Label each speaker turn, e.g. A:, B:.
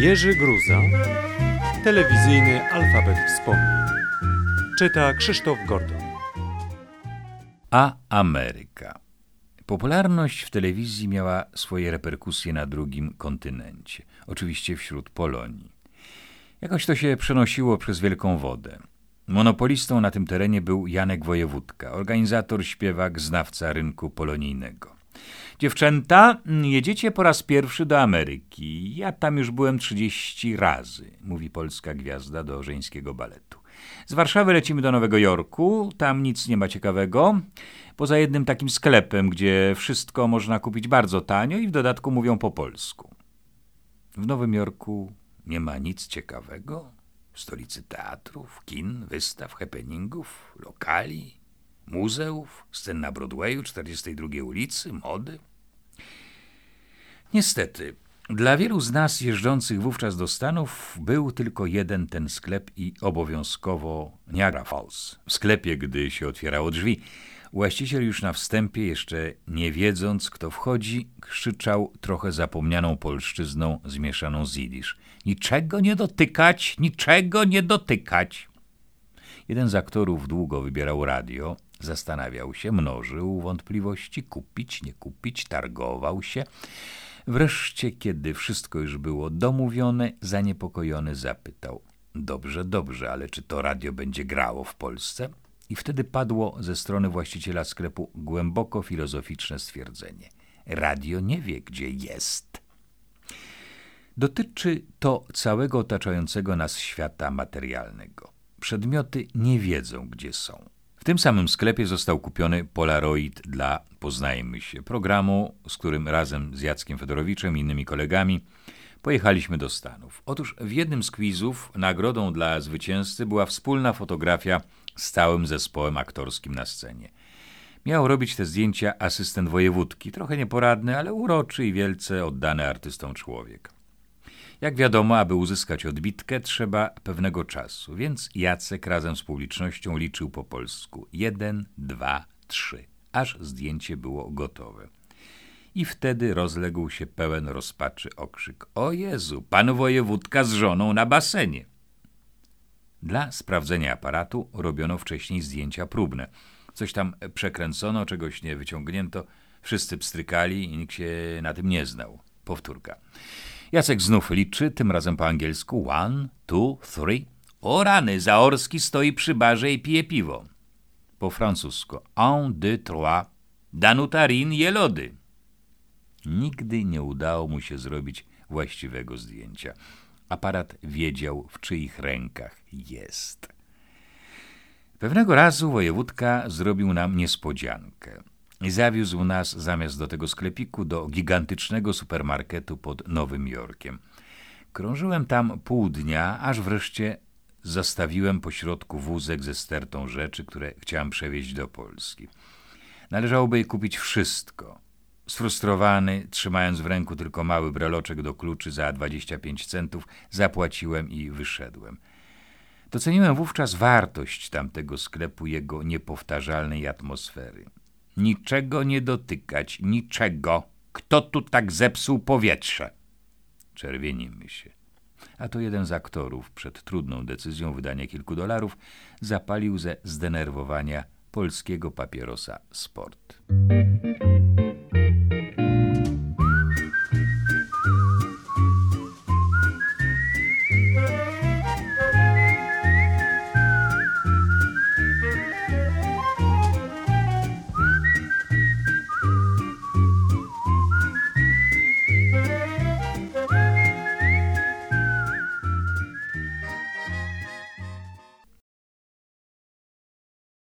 A: Jerzy Gruza, telewizyjny alfabet wspomnień. Czyta Krzysztof Gordon.
B: A Ameryka. Popularność w telewizji miała swoje reperkusje na drugim kontynencie, oczywiście wśród Polonii. Jakoś to się przenosiło przez Wielką Wodę. Monopolistą na tym terenie był Janek Wojewódka, organizator, śpiewak, znawca rynku polonijnego. Dziewczęta, jedziecie po raz pierwszy do Ameryki. Ja tam już byłem 30 razy, mówi polska gwiazda do żeńskiego baletu. Z Warszawy lecimy do Nowego Jorku, tam nic nie ma ciekawego, poza jednym takim sklepem, gdzie wszystko można kupić bardzo tanio i w dodatku mówią po polsku. W Nowym Jorku nie ma nic ciekawego? W stolicy teatrów, kin, wystaw, happeningów, lokali, muzeów, scen na Broadwayu, 42 ulicy, mody? Niestety, dla wielu z nas jeżdżących wówczas do Stanów był tylko jeden ten sklep i obowiązkowo Niagara Falls. W sklepie, gdy się otwierało drzwi, właściciel już na wstępie, jeszcze nie wiedząc kto wchodzi, krzyczał trochę zapomnianą polszczyzną zmieszaną z jidysz. Niczego nie dotykać, niczego nie dotykać. Jeden z aktorów długo wybierał radio, zastanawiał się, mnożył wątpliwości, kupić, nie kupić, targował się. Wreszcie, kiedy wszystko już było domówione, zaniepokojony zapytał: Dobrze, dobrze, ale czy to radio będzie grało w Polsce? I wtedy padło ze strony właściciela sklepu głęboko filozoficzne stwierdzenie: Radio nie wie, gdzie jest. Dotyczy to całego otaczającego nas świata materialnego. Przedmioty nie wiedzą, gdzie są. W tym samym sklepie został kupiony Polaroid dla, poznajmy się, programu, z którym razem z Jackiem Fedorowiczem i innymi kolegami pojechaliśmy do Stanów. Otóż w jednym z quizów nagrodą dla zwycięzcy była wspólna fotografia z całym zespołem aktorskim na scenie. Miał robić te zdjęcia asystent wojewódki, trochę nieporadny, ale uroczy i wielce oddany artystom człowiek. Jak wiadomo, aby uzyskać odbitkę, trzeba pewnego czasu, więc Jacek razem z publicznością liczył po polsku. Jeden, dwa, trzy, aż zdjęcie było gotowe. I wtedy rozległ się pełen rozpaczy okrzyk. O Jezu, pan wojewódka z żoną na basenie. Dla sprawdzenia aparatu robiono wcześniej zdjęcia próbne. Coś tam przekręcono, czegoś nie wyciągnięto. Wszyscy pstrykali i nikt się na tym nie znał. Powtórka. Jacek znów liczy, tym razem po angielsku. One, two, three. O rany, Zaorski stoi przy barze i pije piwo. Po francusku. Un, deux, trois. Danuta Rin je lody. Nigdy nie udało mu się zrobić właściwego zdjęcia. Aparat wiedział, w czyich rękach jest. Pewnego razu wojewódka zrobił nam niespodziankę i zawiózł nas zamiast do tego sklepiku do gigantycznego supermarketu pod Nowym Jorkiem. Krążyłem tam pół dnia, aż wreszcie zastawiłem pośrodku wózek ze stertą rzeczy, które chciałem przewieźć do Polski. Należałoby kupić wszystko. Sfrustrowany, trzymając w ręku tylko mały breloczek do kluczy za 25 centów, zapłaciłem i wyszedłem. Doceniłem wówczas wartość tamtego sklepu, jego niepowtarzalnej atmosfery. Niczego nie dotykać, niczego. Kto tu tak zepsuł powietrze? Czerwienimy się. A to jeden z aktorów przed trudną decyzją wydania kilku dolarów zapalił ze zdenerwowania polskiego papierosa sport.